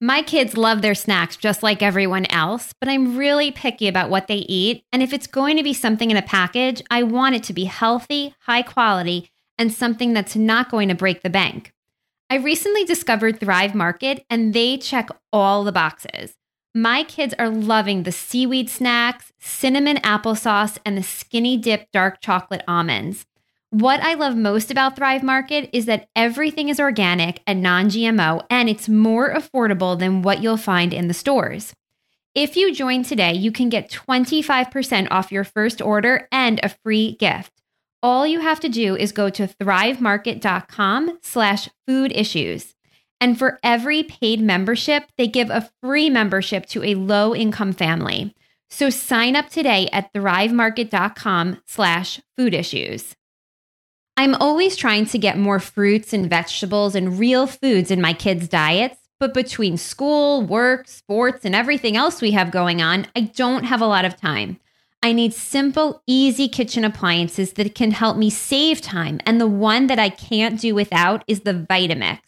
My kids love their snacks just like everyone else, but I'm really picky about what they eat. And if it's going to be something in a package, I want it to be healthy, high quality, and something that's not going to break the bank. I recently discovered Thrive Market and they check all the boxes. My kids are loving the seaweed snacks, cinnamon applesauce, and the skinny dip dark chocolate almonds. What I love most about Thrive Market is that everything is organic and non GMO, and it's more affordable than what you'll find in the stores. If you join today, you can get 25% off your first order and a free gift. All you have to do is go to thrivemarket.com slash food issues. And for every paid membership, they give a free membership to a low income family. So sign up today at thrivemarket.com slash food issues. I'm always trying to get more fruits and vegetables and real foods in my kids' diets, but between school, work, sports, and everything else we have going on, I don't have a lot of time. I need simple, easy kitchen appliances that can help me save time, and the one that I can't do without is the Vitamix.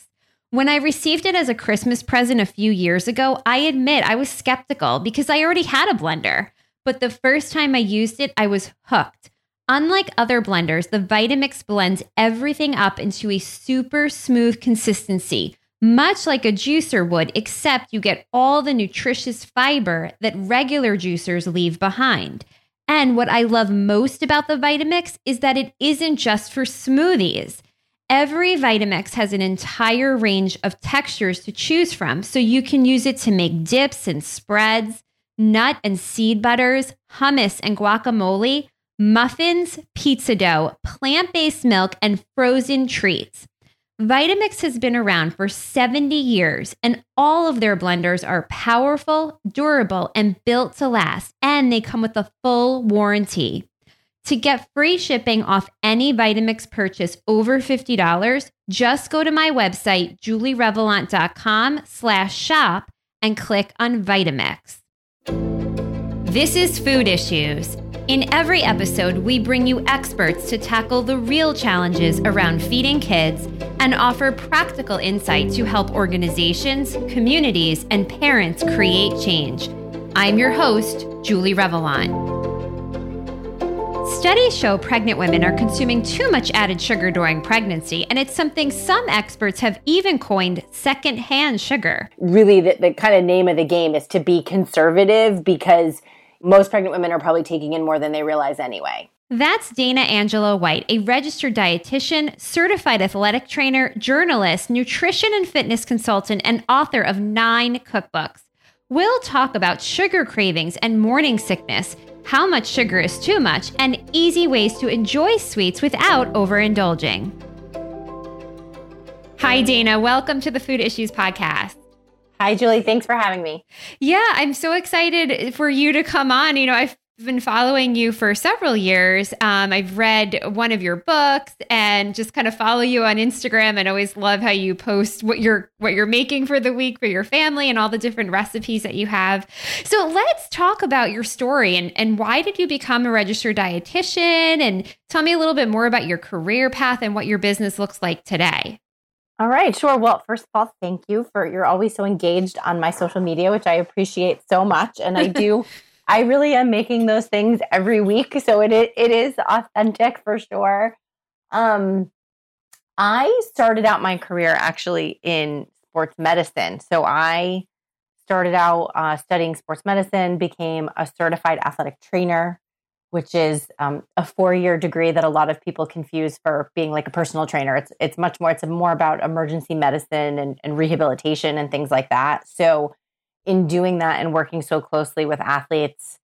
When I received it as a Christmas present a few years ago, I admit I was skeptical because I already had a blender. But the first time I used it, I was hooked. Unlike other blenders, the Vitamix blends everything up into a super smooth consistency, much like a juicer would, except you get all the nutritious fiber that regular juicers leave behind. And what I love most about the Vitamix is that it isn't just for smoothies. Every Vitamix has an entire range of textures to choose from, so you can use it to make dips and spreads, nut and seed butters, hummus and guacamole muffins, pizza dough, plant based milk, and frozen treats. Vitamix has been around for 70 years, and all of their blenders are powerful, durable, and built to last, and they come with a full warranty. To get free shipping off any Vitamix purchase over $50, just go to my website, julierevelant.com slash shop and click on Vitamix. This is Food Issues in every episode, we bring you experts to tackle the real challenges around feeding kids and offer practical insight to help organizations, communities, and parents create change. I'm your host, Julie Revelant. Studies show pregnant women are consuming too much added sugar during pregnancy, and it's something some experts have even coined secondhand sugar. Really, the, the kind of name of the game is to be conservative because most pregnant women are probably taking in more than they realize anyway. That's Dana Angelo White, a registered dietitian, certified athletic trainer, journalist, nutrition and fitness consultant, and author of nine cookbooks. We'll talk about sugar cravings and morning sickness, how much sugar is too much, and easy ways to enjoy sweets without overindulging. Hi, Dana. Welcome to the Food Issues Podcast. Hi, Julie. Thanks for having me. Yeah, I'm so excited for you to come on. You know, I've been following you for several years. Um, I've read one of your books and just kind of follow you on Instagram and always love how you post what you're what you're making for the week for your family and all the different recipes that you have. So let's talk about your story and, and why did you become a registered dietitian and tell me a little bit more about your career path and what your business looks like today. All right, sure. Well, first of all, thank you for you're always so engaged on my social media, which I appreciate so much. And I do, I really am making those things every week, so it it is authentic for sure. Um, I started out my career actually in sports medicine, so I started out uh, studying sports medicine, became a certified athletic trainer, which is um, a four-year degree that a lot of people confuse for being like a personal trainer. It's it's much more. It's more about emergency medicine and, and rehabilitation and things like that. So, in doing that and working so closely with athletes,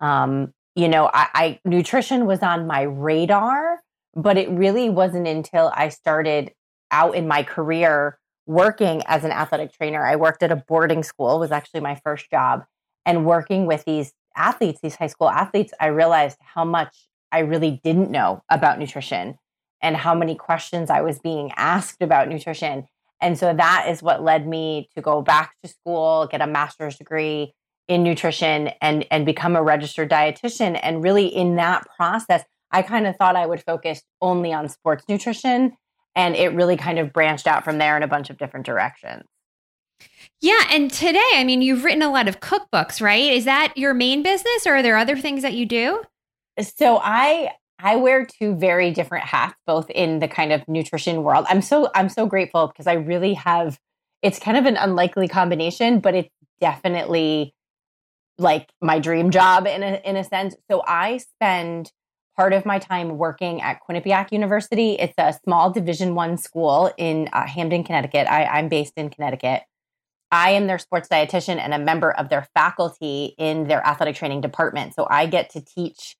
um, you know, I, I nutrition was on my radar, but it really wasn't until I started out in my career working as an athletic trainer. I worked at a boarding school. Was actually my first job, and working with these athletes, these high school athletes, I realized how much I really didn't know about nutrition and how many questions I was being asked about nutrition. And so that is what led me to go back to school, get a master's degree in nutrition and and become a registered dietitian and really in that process I kind of thought I would focus only on sports nutrition and it really kind of branched out from there in a bunch of different directions. Yeah, and today, I mean, you've written a lot of cookbooks, right? Is that your main business or are there other things that you do? So I I wear two very different hats both in the kind of nutrition world. I'm so I'm so grateful because I really have it's kind of an unlikely combination, but it's definitely like my dream job in a in a sense. So I spend part of my time working at Quinnipiac University. It's a small Division One school in uh, Hamden, Connecticut. I, I'm based in Connecticut. I am their sports dietitian and a member of their faculty in their athletic training department. So I get to teach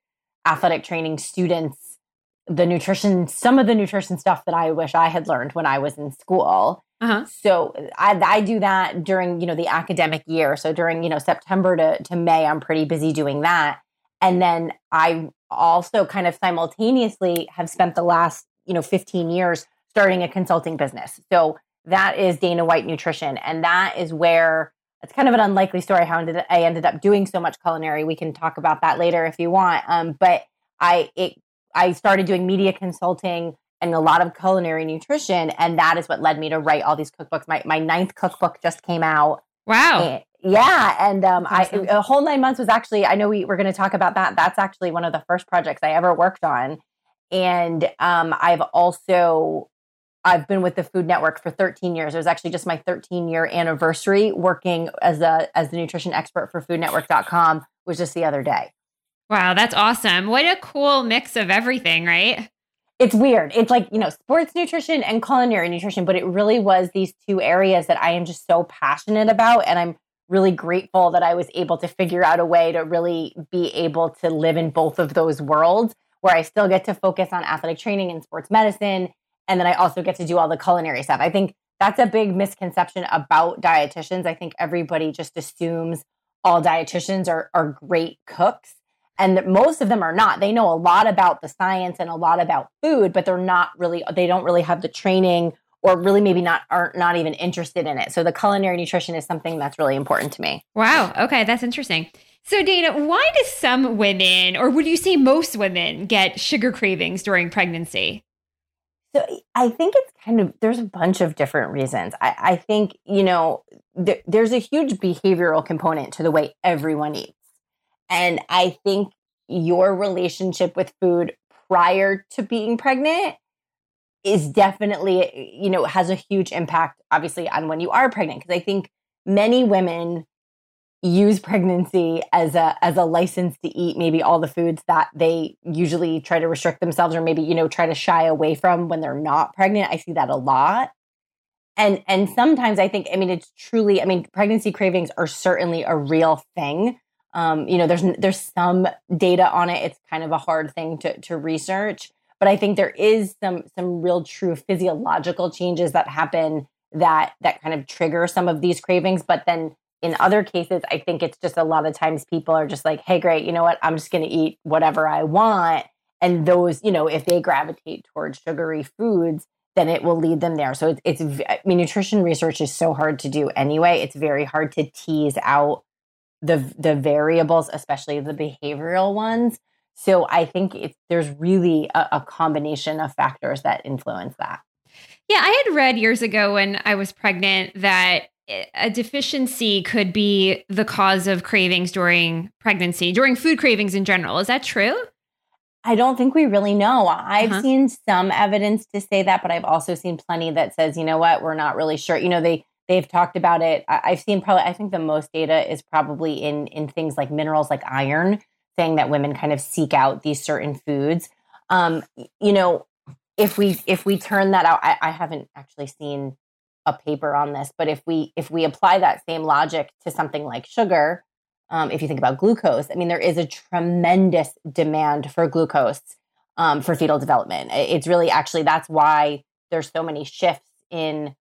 athletic training students the nutrition, some of the nutrition stuff that I wish I had learned when I was in school. Uh-huh. So I, I do that during, you know, the academic year. So during, you know, September to, to May, I'm pretty busy doing that. And then I also kind of simultaneously have spent the last, you know, 15 years starting a consulting business. So that is Dana White Nutrition. And that is where it's kind of an unlikely story how I ended up doing so much culinary. We can talk about that later if you want. Um, but I it I started doing media consulting and a lot of culinary nutrition, and that is what led me to write all these cookbooks. My my ninth cookbook just came out. Wow. And, yeah, and um, awesome. I a whole nine months was actually. I know we we're going to talk about that. That's actually one of the first projects I ever worked on, and um, I've also I've been with the Food Network for 13 years. It was actually just my 13 year anniversary working as a as the nutrition expert for foodnetwork.com was just the other day. Wow, that's awesome. What a cool mix of everything, right? It's weird. It's like, you know, sports nutrition and culinary nutrition, but it really was these two areas that I am just so passionate about and I'm really grateful that I was able to figure out a way to really be able to live in both of those worlds where I still get to focus on athletic training and sports medicine and then I also get to do all the culinary stuff. I think that's a big misconception about dietitians. I think everybody just assumes all dietitians are, are great cooks. And most of them are not. They know a lot about the science and a lot about food, but they're not really, they don't really have the training or really maybe not aren't not even interested in it. So the culinary nutrition is something that's really important to me. Wow. Okay, that's interesting. So Dana, why do some women or would you say most women get sugar cravings during pregnancy? So I think it's kind of there's a bunch of different reasons. I, I think you know th- there's a huge behavioral component to the way everyone eats, and I think your relationship with food prior to being pregnant is definitely you know has a huge impact obviously on when you are pregnant because I think many women use pregnancy as a as a license to eat maybe all the foods that they usually try to restrict themselves or maybe you know try to shy away from when they're not pregnant. I see that a lot. And and sometimes i think i mean it's truly i mean pregnancy cravings are certainly a real thing. Um, you know there's there's some data on it. It's kind of a hard thing to to research. But i think there is some some real true physiological changes that happen that that kind of trigger some of these cravings. But then in other cases, I think it's just a lot of times people are just like, hey, great, you know what? I'm just going to eat whatever I want. And those, you know, if they gravitate towards sugary foods, then it will lead them there. So it's, it's, I mean, nutrition research is so hard to do anyway. It's very hard to tease out the the variables, especially the behavioral ones. So I think it's there's really a, a combination of factors that influence that. Yeah, I had read years ago when I was pregnant that a deficiency could be the cause of cravings during pregnancy, during food cravings in general. Is that true? I don't think we really know. I've uh-huh. seen some evidence to say that, but I've also seen plenty that says, you know what, we're not really sure. You know, they they've talked about it. I've seen probably I think the most data is probably in in things like minerals like iron, saying that women kind of seek out these certain foods. Um, you know, if we if we turn that out, I, I haven't actually seen a paper on this, but if we if we apply that same logic to something like sugar, um, if you think about glucose, I mean, there is a tremendous demand for glucose um, for fetal development. It's really actually that's why there's so many shifts in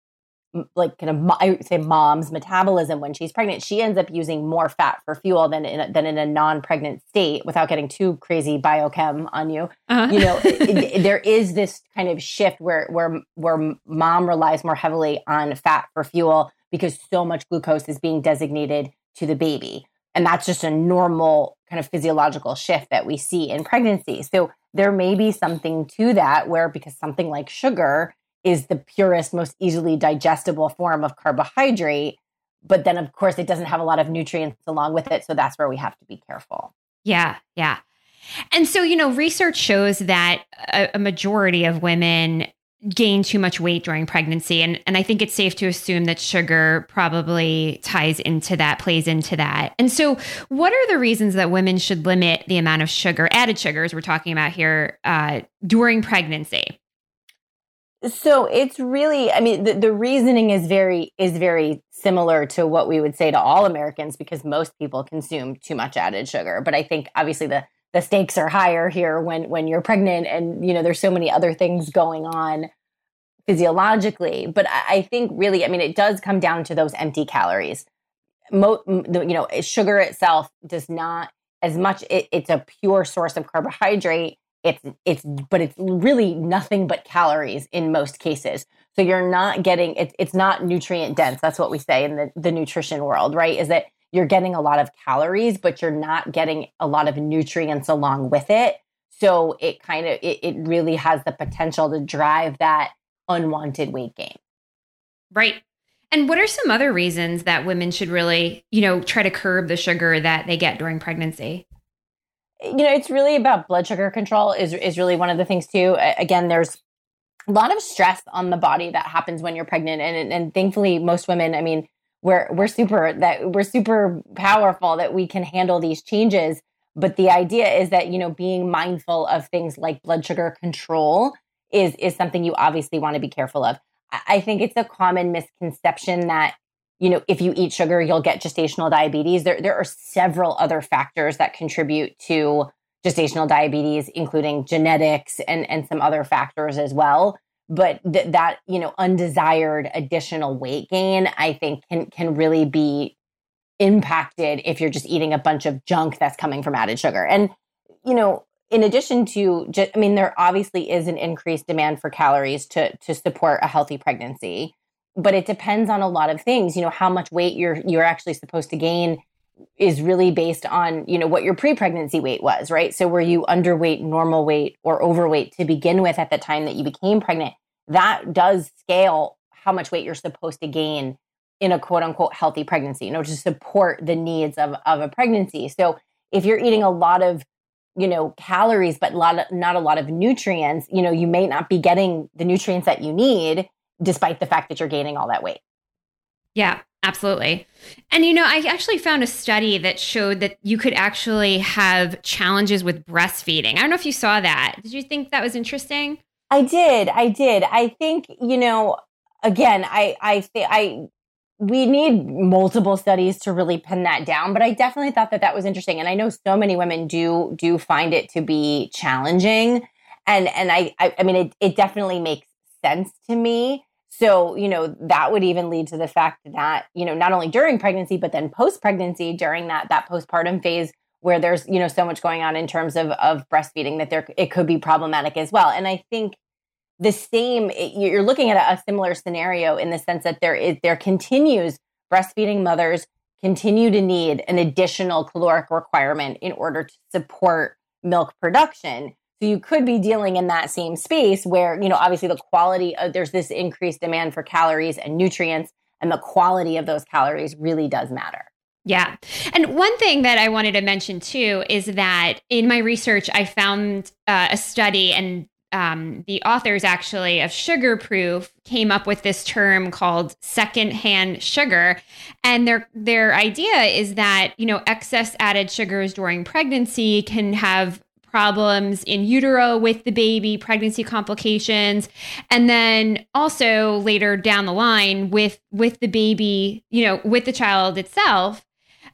like kind of I would say mom's metabolism when she's pregnant, she ends up using more fat for fuel than in a, than in a non-pregnant state. Without getting too crazy biochem on you, uh-huh. you know, it, it, there is this kind of shift where where where mom relies more heavily on fat for fuel because so much glucose is being designated to the baby, and that's just a normal kind of physiological shift that we see in pregnancy. So there may be something to that where because something like sugar is the purest, most easily digestible form of carbohydrate, but then of course it doesn't have a lot of nutrients along with it so that's where we have to be careful yeah yeah and so you know research shows that a, a majority of women gain too much weight during pregnancy and and I think it's safe to assume that sugar probably ties into that plays into that. And so what are the reasons that women should limit the amount of sugar added sugars we're talking about here uh, during pregnancy? So it's really I mean the, the reasoning is very is very similar to what we would say to all Americans because most people consume too much added sugar. But I think obviously the the stakes are higher here when when you're pregnant and you know there's so many other things going on physiologically. But i think really i mean it does come down to those empty calories. Mo, you know sugar itself does not as much it, it's a pure source of carbohydrate it's it's but it's really nothing but calories in most cases so you're not getting it, it's not nutrient dense that's what we say in the, the nutrition world right is that you're getting a lot of calories, but you're not getting a lot of nutrients along with it. So it kind of it, it really has the potential to drive that unwanted weight gain. Right. And what are some other reasons that women should really, you know, try to curb the sugar that they get during pregnancy? You know, it's really about blood sugar control is is really one of the things too. Again, there's a lot of stress on the body that happens when you're pregnant. And and thankfully most women, I mean, we're we're super that we're super powerful that we can handle these changes. But the idea is that you know being mindful of things like blood sugar control is is something you obviously want to be careful of. I think it's a common misconception that you know if you eat sugar you'll get gestational diabetes. There there are several other factors that contribute to gestational diabetes including genetics and and some other factors as well. But th- that you know undesired additional weight gain i think can can really be impacted if you're just eating a bunch of junk that's coming from added sugar. And you know in addition to just, i mean there obviously is an increased demand for calories to to support a healthy pregnancy but it depends on a lot of things. You know how much weight you're you're actually supposed to gain is really based on you know what your pre-pregnancy weight was right? So were you underweight normal weight or overweight to begin with at the time that you became pregnant? That does scale how much weight you're supposed to gain in a quote unquote healthy pregnancy, you know, to support the needs of, of a pregnancy. So if you're eating a lot of, you know, calories, but a lot of, not a lot of nutrients, you know, you may not be getting the nutrients that you need despite the fact that you're gaining all that weight. Yeah, absolutely. And you know, I actually found a study that showed that you could actually have challenges with breastfeeding. I don't know if you saw that. Did you think that was interesting? I did. I did. I think, you know, again, I I think I we need multiple studies to really pin that down, but I definitely thought that that was interesting and I know so many women do do find it to be challenging and and I I, I mean it it definitely makes sense to me. So, you know, that would even lead to the fact that, you know, not only during pregnancy but then post pregnancy during that that postpartum phase where there's you know so much going on in terms of of breastfeeding that there it could be problematic as well. And i think the same you're looking at a, a similar scenario in the sense that there is there continues breastfeeding mothers continue to need an additional caloric requirement in order to support milk production so you could be dealing in that same space where you know obviously the quality of there's this increased demand for calories and nutrients and the quality of those calories really does matter yeah. And one thing that I wanted to mention too is that in my research, I found uh, a study, and um, the authors actually of SugarProof came up with this term called secondhand sugar. And their their idea is that, you know, excess added sugars during pregnancy can have problems in utero with the baby, pregnancy complications, and then also later down the line with with the baby, you know, with the child itself.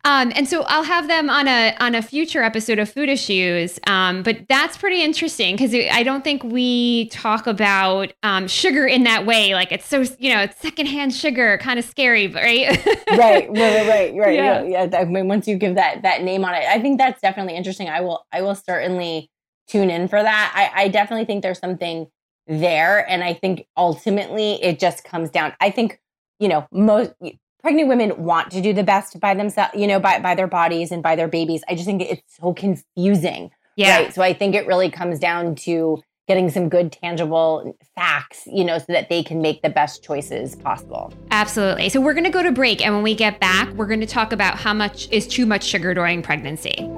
Um, and so I'll have them on a on a future episode of Food Issues. Um, but that's pretty interesting because I don't think we talk about um, sugar in that way. Like it's so you know it's secondhand sugar, kind of scary, right? right, right, right, right. Yeah. yeah, yeah. I mean, once you give that that name on it, I think that's definitely interesting. I will I will certainly tune in for that. I, I definitely think there's something there, and I think ultimately it just comes down. I think you know most pregnant women want to do the best by themselves, you know, by, by their bodies and by their babies. I just think it's so confusing. Yeah. Right. So I think it really comes down to getting some good tangible facts, you know, so that they can make the best choices possible. Absolutely. So we're going to go to break and when we get back, we're going to talk about how much is too much sugar during pregnancy.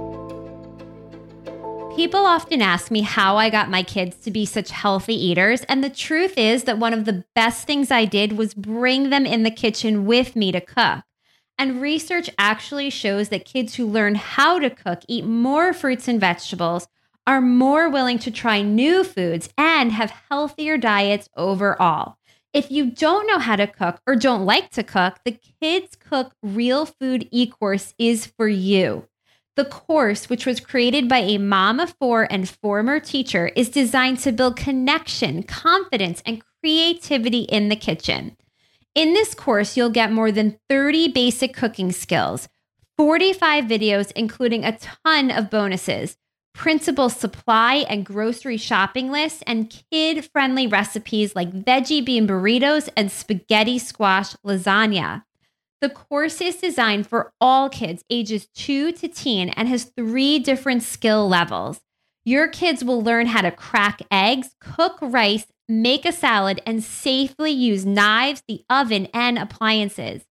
People often ask me how I got my kids to be such healthy eaters, and the truth is that one of the best things I did was bring them in the kitchen with me to cook. And research actually shows that kids who learn how to cook eat more fruits and vegetables, are more willing to try new foods, and have healthier diets overall. If you don't know how to cook or don't like to cook, the Kids Cook Real Food e course is for you. The course, which was created by a mom of four and former teacher, is designed to build connection, confidence, and creativity in the kitchen. In this course, you'll get more than 30 basic cooking skills, 45 videos, including a ton of bonuses, principal supply and grocery shopping lists, and kid friendly recipes like veggie bean burritos and spaghetti squash lasagna. The course is designed for all kids ages 2 to teen and has three different skill levels. Your kids will learn how to crack eggs, cook rice, make a salad, and safely use knives, the oven, and appliances.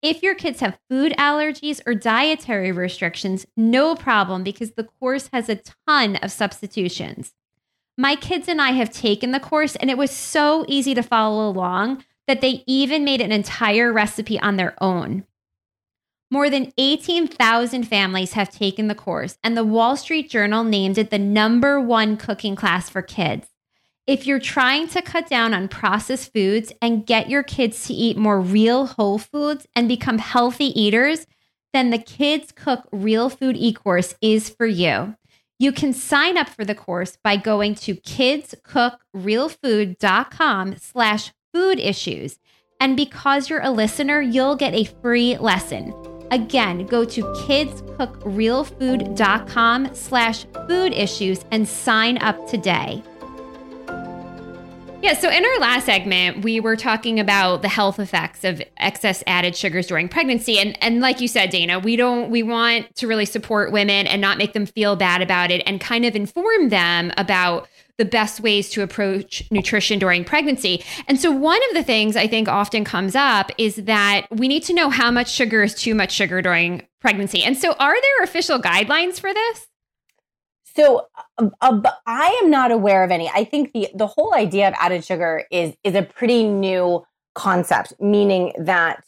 If your kids have food allergies or dietary restrictions, no problem because the course has a ton of substitutions. My kids and I have taken the course, and it was so easy to follow along that they even made an entire recipe on their own. More than 18,000 families have taken the course, and the Wall Street Journal named it the number one cooking class for kids. If you're trying to cut down on processed foods and get your kids to eat more real whole foods and become healthy eaters, then the Kids Cook Real Food e-course is for you. You can sign up for the course by going to kidscookrealfood.com slash food issues. And because you're a listener, you'll get a free lesson. Again, go to kidscookrealfood.com slash food issues and sign up today. Yeah, so in our last segment, we were talking about the health effects of excess added sugars during pregnancy. And and like you said, Dana, we don't we want to really support women and not make them feel bad about it and kind of inform them about the best ways to approach nutrition during pregnancy. And so one of the things I think often comes up is that we need to know how much sugar is too much sugar during pregnancy. And so are there official guidelines for this? So uh, uh, I am not aware of any. I think the the whole idea of added sugar is is a pretty new concept, meaning that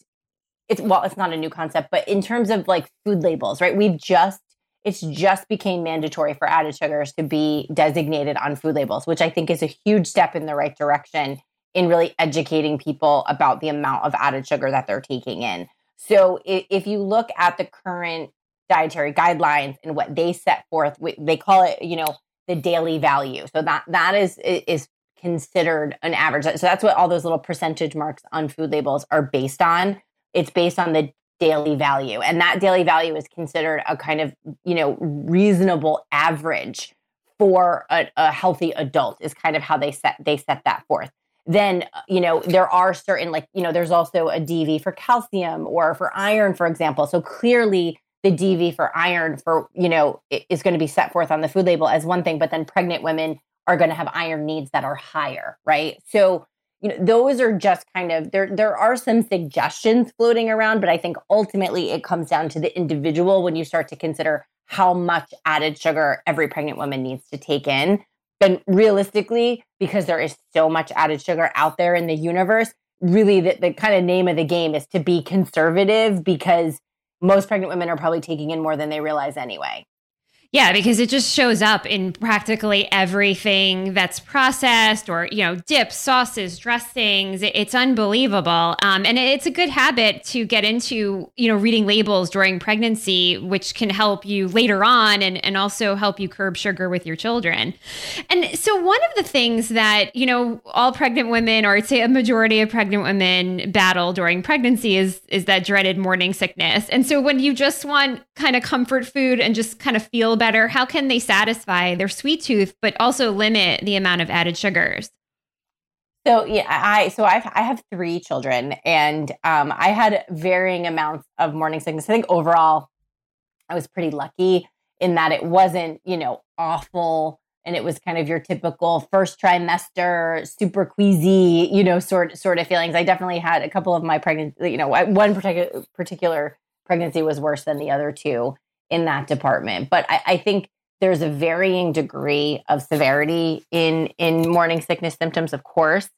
it's well, it's not a new concept, but in terms of like food labels, right? We've just it's just became mandatory for added sugars to be designated on food labels, which I think is a huge step in the right direction in really educating people about the amount of added sugar that they're taking in. So if you look at the current dietary guidelines and what they set forth they call it you know the daily value. So that that is is considered an average. So that's what all those little percentage marks on food labels are based on. It's based on the daily value and that daily value is considered a kind of you know reasonable average for a, a healthy adult is kind of how they set they set that forth then uh, you know there are certain like you know there's also a dv for calcium or for iron for example so clearly the DV for iron for, you know, is going to be set forth on the food label as one thing, but then pregnant women are going to have iron needs that are higher, right? So, you know, those are just kind of there there are some suggestions floating around, but I think ultimately it comes down to the individual when you start to consider how much added sugar every pregnant woman needs to take in. And realistically, because there is so much added sugar out there in the universe, really the, the kind of name of the game is to be conservative because most pregnant women are probably taking in more than they realize anyway. Yeah, because it just shows up in practically everything that's processed or, you know, dips, sauces, dressings. It's unbelievable. Um, and it's a good habit to get into, you know, reading labels during pregnancy, which can help you later on and, and also help you curb sugar with your children. And so, one of the things that, you know, all pregnant women, or I'd say a majority of pregnant women battle during pregnancy is, is that dreaded morning sickness. And so, when you just want kind of comfort food and just kind of feel better, how can they satisfy their sweet tooth but also limit the amount of added sugars? So yeah, I so I've I have three children, and um, I had varying amounts of morning sickness. I think overall, I was pretty lucky in that it wasn't you know awful and it was kind of your typical first trimester super queasy you know sort sort of feelings i definitely had a couple of my pregnancy you know one particular particular pregnancy was worse than the other two in that department. But I, I think there's a varying degree of severity in in morning sickness symptoms of course.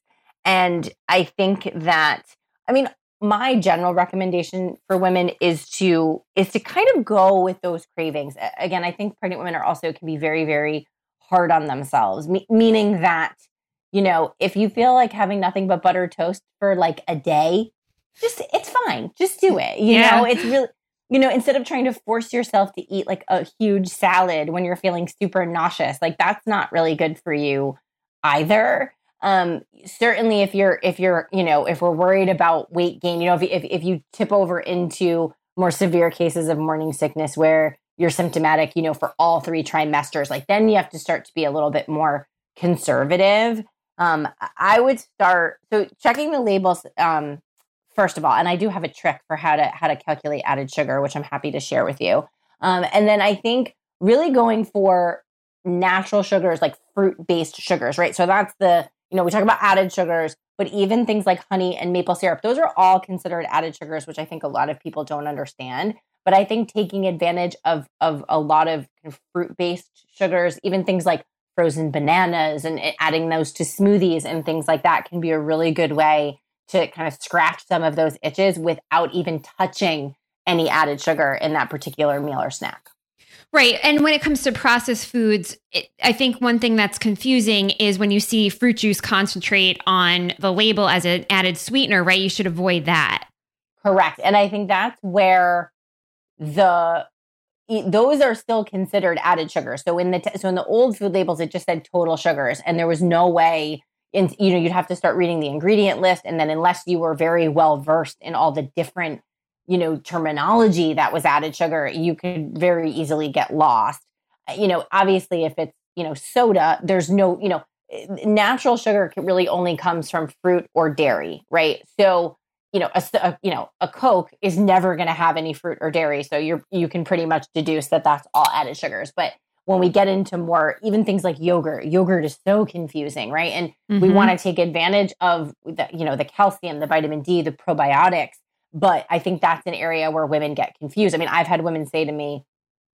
And i think that i mean my general recommendation for women is to is to kind of go with those cravings. Again i think pregnant women are also can be very very hard on themselves me- meaning that you know if you feel like having nothing but butter toast for like a day just it's fine. Just do it you yeah. know? It's really you know instead of trying to force yourself to eat like a huge salad when you're feeling super nauseous like that's not really good for you either. Um, certainly if you're if you're you know if we're worried about weight gain you know if, if, if you tip over into more severe cases of morning sickness where you're symptomatic you know for all three trimesters like then you have to start to be a little bit more conservative. Um, i would start so checking the labels um, first of all and i do have a trick for how to how to calculate added sugar which i'm happy to share with you um, and then i think really going for natural sugars like fruit based sugars right so that's the you know, we talk about added sugars, but even things like honey and maple syrup, those are all considered added sugars, which I think a lot of people don't understand. But I think taking advantage of of a lot of, of fruit based sugars, even things like frozen bananas and adding those to smoothies and things like that can be a really good way to kind of scratch some of those itches without even touching any added sugar in that particular meal or snack. Right. And when it comes to processed foods, it, I think one thing that's confusing is when you see fruit juice concentrate on the label as an added sweetener, right? You should avoid that. Correct. And I think that's where the those are still considered added sugar. So in the so in the old food labels it just said total sugars and there was no way in you know you'd have to start reading the ingredient list and then unless you were very well versed in all the different you know, terminology that was added sugar, you could very easily get lost. Uh, you know, obviously, if it's, you know, soda, there's no, you know, eh, natural sugar really only comes from fruit or dairy, right? So, you know, a, a you know, a Coke is never going to have any fruit or dairy. So you're, you can pretty much deduce that that's all added sugars. But when we get into more, even things like yogurt, yogurt is so confusing, right? And mm-hmm. we want to take advantage of the, you know, the calcium, the vitamin D, the probiotics but I think that's an area where women get confused. I mean, I've had women say to me,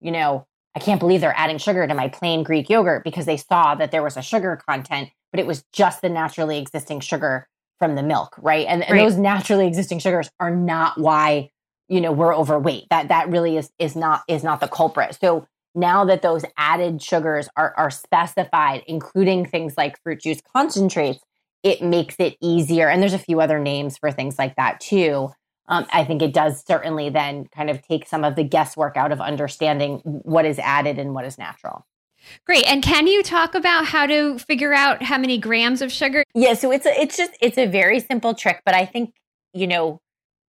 you know, I can't believe they're adding sugar to my plain Greek yogurt because they saw that there was a sugar content, but it was just the naturally existing sugar from the milk, right? And, and right. those naturally existing sugars are not why you know we're overweight. That that really is is not is not the culprit. So now that those added sugars are are specified, including things like fruit juice concentrates, it makes it easier. And there's a few other names for things like that too um, I think it does certainly then kind of take some of the guesswork out of understanding what is added and what is natural. Great. And can you talk about how to figure out how many grams of sugar? Yeah, so it's a, it's just it's a very simple trick, but I think, you know,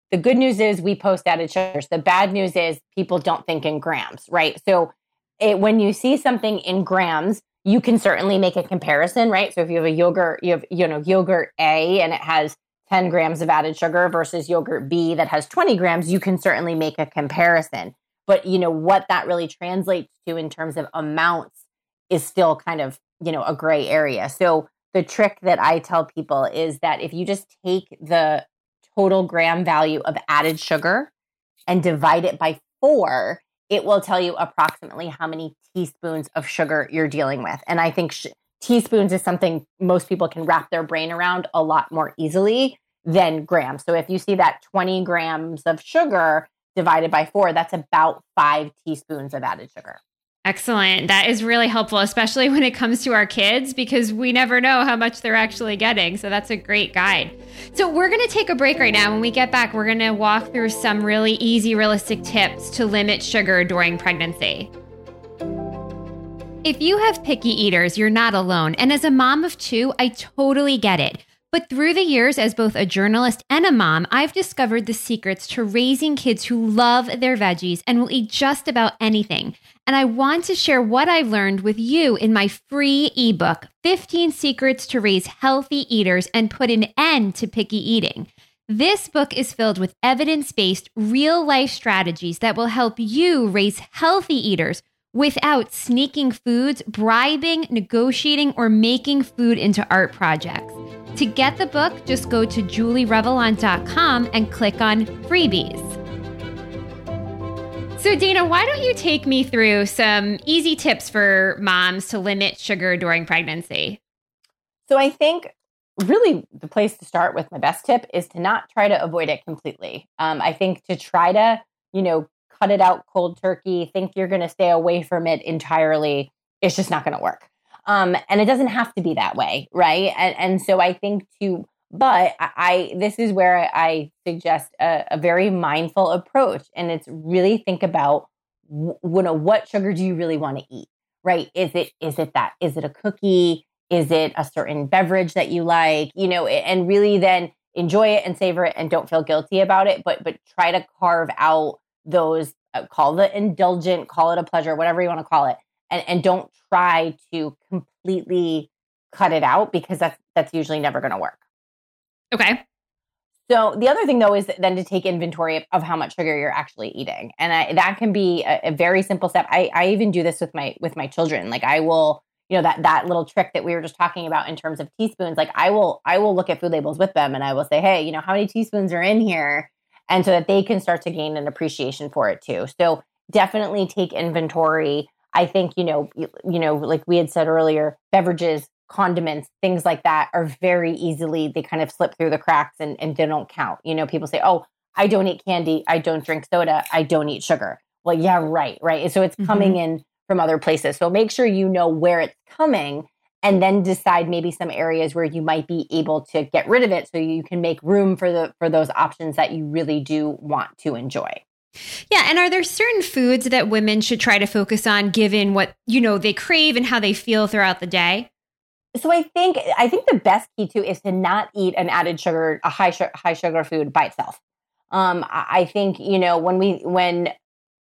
the good news is we post added sugars. The bad news is people don't think in grams, right? So it, when you see something in grams, you can certainly make a comparison, right? So if you have a yogurt, you have you know yogurt A and it has 10 grams of added sugar versus yogurt B that has 20 grams, you can certainly make a comparison. But you know what that really translates to in terms of amounts is still kind of, you know, a gray area. So the trick that I tell people is that if you just take the total gram value of added sugar and divide it by 4, it will tell you approximately how many teaspoons of sugar you're dealing with. And I think sh- teaspoons is something most people can wrap their brain around a lot more easily than grams. So if you see that 20 grams of sugar divided by four, that's about five teaspoons of added sugar. Excellent. That is really helpful, especially when it comes to our kids, because we never know how much they're actually getting. So that's a great guide. So we're going to take a break right now. When we get back, we're going to walk through some really easy, realistic tips to limit sugar during pregnancy. If you have picky eaters, you're not alone. And as a mom of two, I totally get it. But through the years, as both a journalist and a mom, I've discovered the secrets to raising kids who love their veggies and will eat just about anything. And I want to share what I've learned with you in my free ebook 15 Secrets to Raise Healthy Eaters and Put an End to Picky Eating. This book is filled with evidence based, real life strategies that will help you raise healthy eaters without sneaking foods, bribing, negotiating, or making food into art projects. To get the book, just go to julierevelant.com and click on freebies. So, Dana, why don't you take me through some easy tips for moms to limit sugar during pregnancy? So, I think really the place to start with my best tip is to not try to avoid it completely. Um, I think to try to, you know, cut it out cold turkey, think you're going to stay away from it entirely, it's just not going to work. Um, and it doesn't have to be that way, right? And, and so I think to but I, this is where I suggest a, a, very mindful approach, and it's really think about you know what sugar do you really want to eat, right? Is it is it that is it a cookie? Is it a certain beverage that you like? You know, and really then enjoy it and savor it, and don't feel guilty about it. But but try to carve out those uh, call the indulgent, call it a pleasure, whatever you want to call it, and and don't try to completely cut it out because that's that's usually never going to work. Okay. So the other thing though is then to take inventory of how much sugar you're actually eating, and I, that can be a, a, very simple step. I, I even do this with my with my children. Like I will, you know, that that little trick that we were just talking about in terms of teaspoons. Like I will I will look at food labels with them, and I will say, hey, you know, how many teaspoons are in here, and so that they can start to gain an appreciation for it too. So definitely take inventory. I think you know, you, you know, like we had said earlier, beverages condiments, things like that are very easily, they kind of slip through the cracks and, and they don't count. You know, people say, oh, I don't eat candy, I don't drink soda, I don't eat sugar. Well, yeah, right, right. So it's mm-hmm. coming in from other places. So make sure you know where it's coming and then decide maybe some areas where you might be able to get rid of it so you can make room for the for those options that you really do want to enjoy. Yeah, and are there certain foods that women should try to focus on given what, you know, they crave and how they feel throughout the day? So I think I think the best key too is to not eat an added sugar, a high high sugar food by itself. Um, I think you know when we when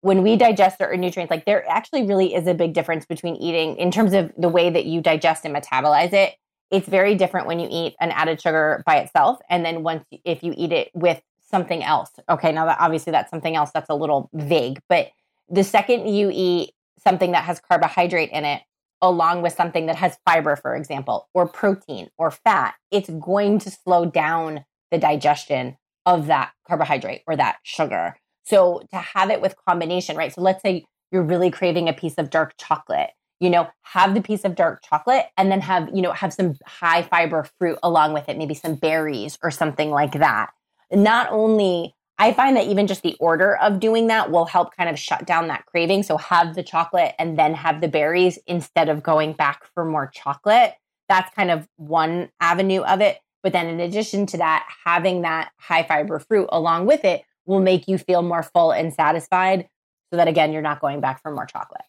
when we digest certain nutrients, like there actually really is a big difference between eating in terms of the way that you digest and metabolize it. It's very different when you eat an added sugar by itself, and then once if you eat it with something else. Okay, now that obviously that's something else that's a little vague, but the second you eat something that has carbohydrate in it, along with something that has fiber, for example, or protein or fat, it's going to slow down the digestion of that carbohydrate or that sugar. So to have it with combination, right? So let's say you're really craving a piece of dark chocolate, you know, have the piece of dark chocolate and then have, you know, have some high fiber fruit along with it, maybe some berries or something like that. Not only I find that even just the order of doing that will help kind of shut down that craving. So have the chocolate and then have the berries instead of going back for more chocolate. That's kind of one avenue of it. But then in addition to that, having that high fiber fruit along with it will make you feel more full and satisfied so that again, you're not going back for more chocolate.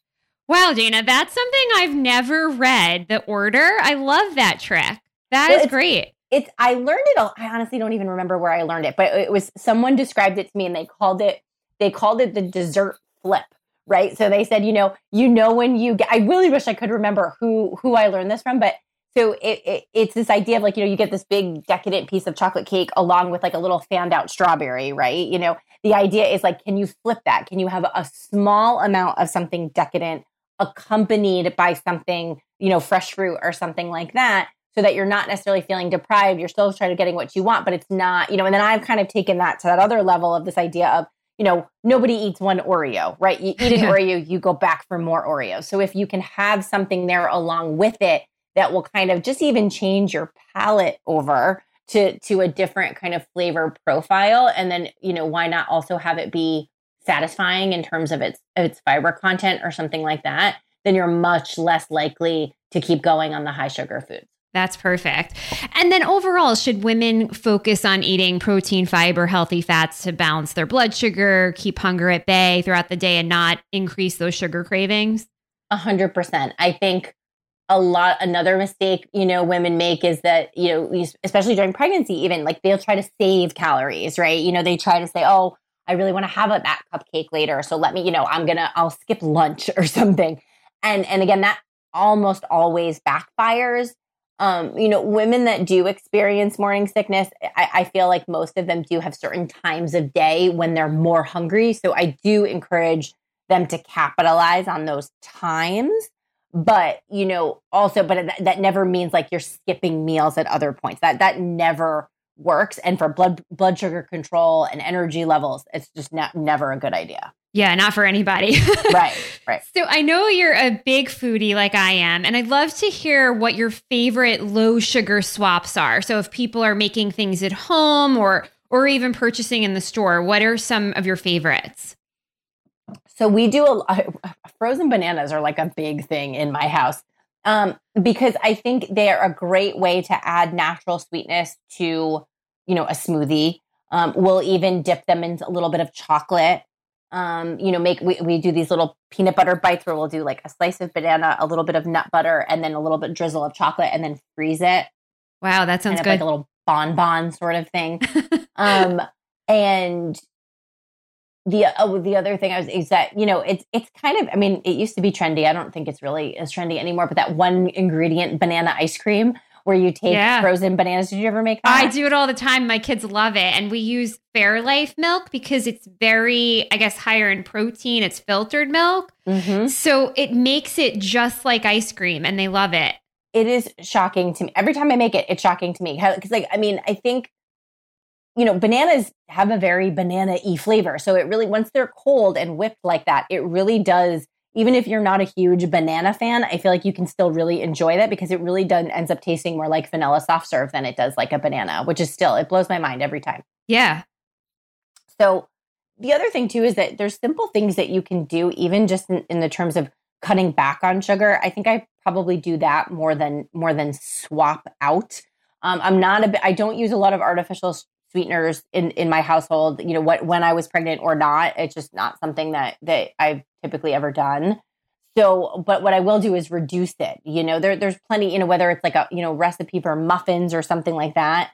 Wow, Dana, that's something I've never read. The order. I love that trick. That well, is great it's I learned it. I honestly don't even remember where I learned it, but it was someone described it to me, and they called it they called it the dessert flip. Right. So they said, you know, you know when you get. I really wish I could remember who who I learned this from, but so it, it, it's this idea of like you know you get this big decadent piece of chocolate cake along with like a little fanned out strawberry, right? You know, the idea is like, can you flip that? Can you have a small amount of something decadent accompanied by something you know fresh fruit or something like that? So that you're not necessarily feeling deprived. You're still trying to getting what you want, but it's not, you know, and then I've kind of taken that to that other level of this idea of, you know, nobody eats one Oreo, right? You eat an Oreo, you go back for more Oreos. So if you can have something there along with it that will kind of just even change your palate over to to a different kind of flavor profile and then, you know, why not also have it be satisfying in terms of its its fiber content or something like that, then you're much less likely to keep going on the high sugar foods. That's perfect. And then overall, should women focus on eating protein, fiber, healthy fats to balance their blood sugar, keep hunger at bay throughout the day, and not increase those sugar cravings? A hundred percent. I think a lot another mistake you know women make is that you know especially during pregnancy even like they'll try to save calories right you know they try to say oh i really want to have a, that cupcake later so let me you know i'm gonna i'll skip lunch or something and and again that almost always backfires um, you know, women that do experience morning sickness, I, I, feel like most of them do have certain times of day when they're more hungry. So I do encourage them to capitalize on those times. But you know also but that, that never means like you're skipping meals at other points. That that never works. And for blood blood sugar control and energy levels it's just never a good idea yeah not for anybody right right so i know you're a big foodie like i am and i'd love to hear what your favorite low sugar swaps are so if people are making things at home or or even purchasing in the store what are some of your favorites so we do a frozen bananas are like a big thing in my house um, because I think they're a great way to add natural sweetness to you know a smoothie. Um, we'll even dip them in a little bit of chocolate. Um, you know, make we, we do these little peanut butter bites where we'll do like a slice of banana, a little bit of nut butter, and then a little bit drizzle of chocolate, and then freeze it. Wow, that sounds kind good. Like a little bonbon sort of thing. um, and the oh, the other thing I was is that you know it's it's kind of I mean it used to be trendy. I don't think it's really as trendy anymore. But that one ingredient banana ice cream where you take yeah. frozen bananas. Did you ever make that? I do it all the time. My kids love it, and we use Fairlife milk because it's very I guess higher in protein. It's filtered milk, mm-hmm. so it makes it just like ice cream, and they love it. It is shocking to me every time I make it. It's shocking to me because like I mean I think you know, bananas have a very banana y flavor. So it really, once they're cold and whipped like that, it really does. Even if you're not a huge banana fan, I feel like you can still really enjoy that because it really does ends up tasting more like vanilla soft serve than it does like a banana, which is still it blows my mind every time. Yeah. So the other thing too is that there's simple things that you can do, even just in, in the terms of cutting back on sugar. I think I probably do that more than more than swap out. Um, I'm not a. I don't use a lot of artificial sweeteners in in my household you know what when i was pregnant or not it's just not something that that i've typically ever done. So but what i will do is reduce it you know there, there's plenty you know whether it's like a you know recipe for muffins or something like that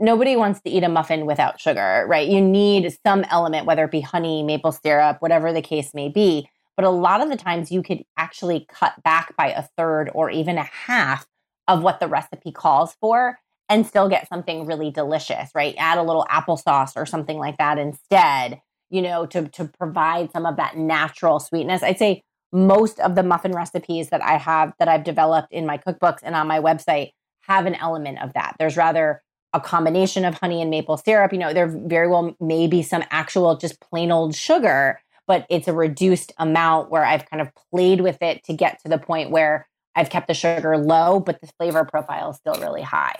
nobody wants to eat a muffin without sugar right? You need some element whether it be honey maple syrup whatever the case may be. But a lot of the times you could actually cut back by a third or even a half of what the recipe calls for and still get something really delicious, right? Add a little applesauce or something like that instead, you know, to, to provide some of that natural sweetness. I'd say most of the muffin recipes that I have that I've developed in my cookbooks and on my website have an element of that. There's rather a combination of honey and maple syrup. You know, there very well may be some actual just plain old sugar, but it's a reduced amount where I've kind of played with it to get to the point where I've kept the sugar low, but the flavor profile is still really high.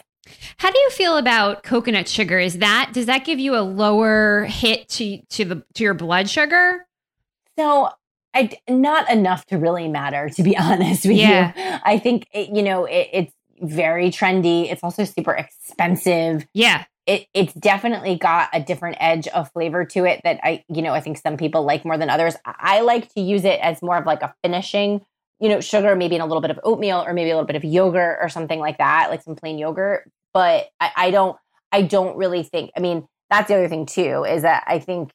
How do you feel about coconut sugar? Is that does that give you a lower hit to to the to your blood sugar? So, I not enough to really matter, to be honest with yeah. you. I think it, you know it, it's very trendy. It's also super expensive. Yeah. It, it's definitely got a different edge of flavor to it that I, you know, I think some people like more than others. I like to use it as more of like a finishing you know, sugar, maybe in a little bit of oatmeal or maybe a little bit of yogurt or something like that, like some plain yogurt. But I, I don't, I don't really think, I mean, that's the other thing too, is that I think,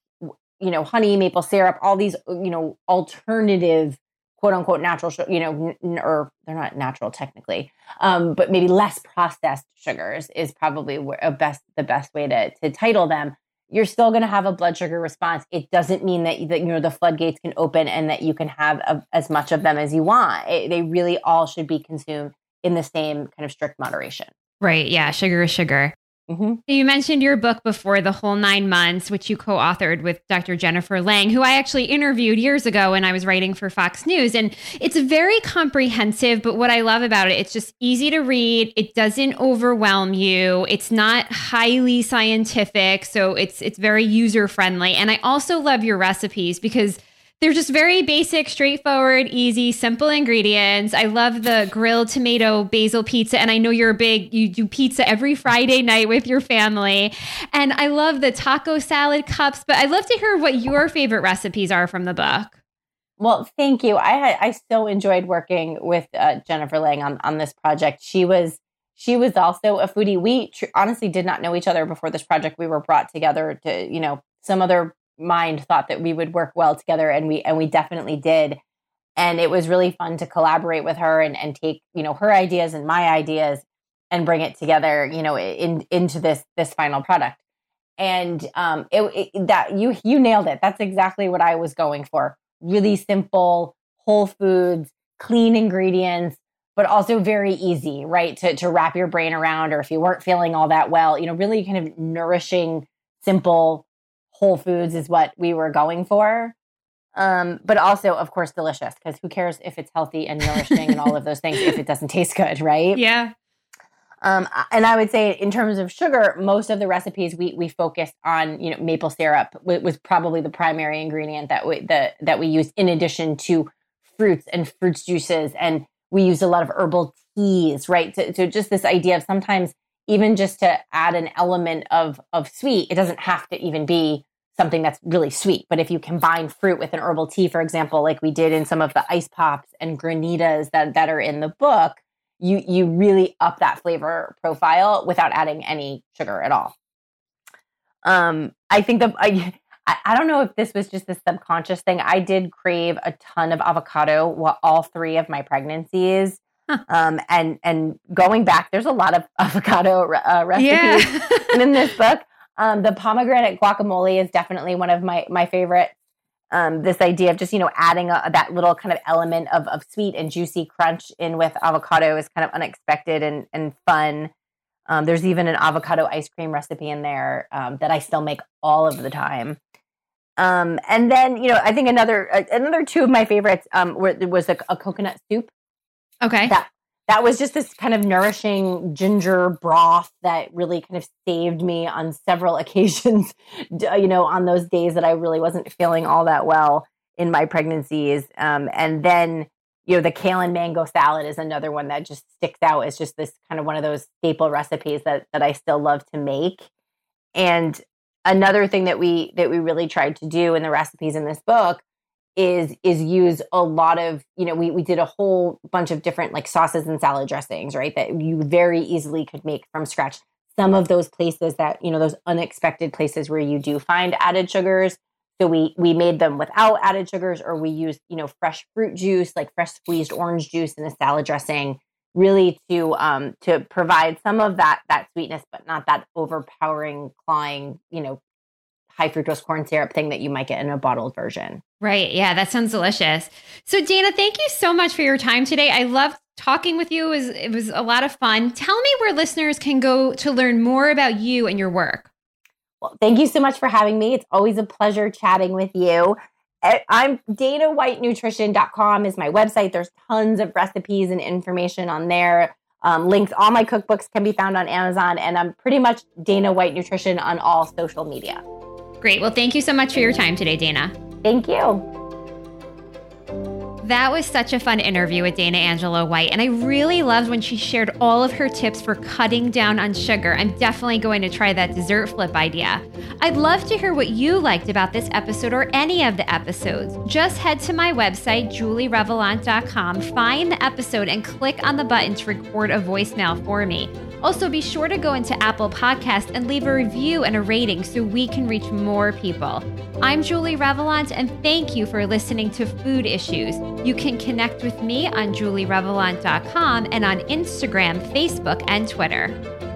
you know, honey, maple syrup, all these, you know, alternative quote unquote natural, you know, n- or they're not natural technically, um, but maybe less processed sugars is probably a best, the best way to, to title them you're still going to have a blood sugar response. It doesn't mean that, that you know the floodgates can open and that you can have a, as much of them as you want. It, they really all should be consumed in the same kind of strict moderation. Right. Yeah. Sugar is sugar. Mm-hmm. You mentioned your book before, The Whole Nine Months, which you co authored with Dr. Jennifer Lang, who I actually interviewed years ago when I was writing for Fox News. And it's very comprehensive, but what I love about it, it's just easy to read. It doesn't overwhelm you. It's not highly scientific. So it's it's very user friendly. And I also love your recipes because they're just very basic, straightforward, easy, simple ingredients. I love the grilled tomato basil pizza. And I know you're a big, you do pizza every Friday night with your family. And I love the taco salad cups. But I'd love to hear what your favorite recipes are from the book. Well, thank you. I I so enjoyed working with uh, Jennifer Lang on, on this project. She was she was also a foodie. We tr- honestly did not know each other before this project. We were brought together to, you know, some other mind thought that we would work well together and we and we definitely did. And it was really fun to collaborate with her and and take you know her ideas and my ideas and bring it together you know in into this this final product. And um it, it that you you nailed it. That's exactly what i was going for. Really simple, whole foods, clean ingredients, but also very easy, right? To, to wrap your brain around, or if you weren't feeling all that well, you know, really kind of nourishing, simple whole foods is what we were going for. Um, but also, of course, delicious because who cares if it's healthy and nourishing and all of those things if it doesn't taste good, right? Yeah. Um, and I would say, in terms of sugar, most of the recipes we we focused on, you know, maple syrup was probably the primary ingredient that we the, that we used in addition to fruits and fruits juices, and we used a lot of herbal teas, right? So, so just this idea of sometimes even just to add an element of of sweet, it doesn't have to even be something that's really sweet. But if you combine fruit with an herbal tea, for example, like we did in some of the ice pops and granitas that that are in the book you you really up that flavor profile without adding any sugar at all. Um, I think the I, I don't know if this was just a subconscious thing. I did crave a ton of avocado while all three of my pregnancies. Huh. Um, and and going back, there's a lot of avocado uh, recipes yeah. in this book. Um, the pomegranate guacamole is definitely one of my my favorites um, this idea of just you know adding a, that little kind of element of, of sweet and juicy crunch in with avocado is kind of unexpected and, and fun. Um, there's even an avocado ice cream recipe in there um, that i still make all of the time. Um, and then you know i think another uh, another two of my favorites um, were, was a, a coconut soup. Okay. That that was just this kind of nourishing ginger broth that really kind of saved me on several occasions, you know, on those days that I really wasn't feeling all that well in my pregnancies. Um, and then, you know, the kale and mango salad is another one that just sticks out as just this kind of one of those staple recipes that that I still love to make. And another thing that we that we really tried to do in the recipes in this book is is use a lot of you know we, we did a whole bunch of different like sauces and salad dressings right that you very easily could make from scratch some of those places that you know those unexpected places where you do find added sugars so we we made them without added sugars or we used you know fresh fruit juice like fresh squeezed orange juice in a salad dressing really to um to provide some of that that sweetness but not that overpowering clawing you know high fructose corn syrup thing that you might get in a bottled version. Right. Yeah, that sounds delicious. So Dana, thank you so much for your time today. I loved talking with you. It was, it was a lot of fun. Tell me where listeners can go to learn more about you and your work. Well, thank you so much for having me. It's always a pleasure chatting with you. I'm danawhitenutrition.com is my website. There's tons of recipes and information on there. Um, links, all my cookbooks can be found on Amazon, and I'm pretty much Dana White Nutrition on all social media. Great. Well, thank you so much for your time today, Dana. Thank you. That was such a fun interview with Dana Angelo White, and I really loved when she shared all of her tips for cutting down on sugar. I'm definitely going to try that dessert flip idea. I'd love to hear what you liked about this episode or any of the episodes. Just head to my website, julierevelant.com, find the episode, and click on the button to record a voicemail for me. Also, be sure to go into Apple Podcast and leave a review and a rating so we can reach more people. I'm Julie Revelant, and thank you for listening to Food Issues. You can connect with me on julierevelant.com and on Instagram, Facebook, and Twitter.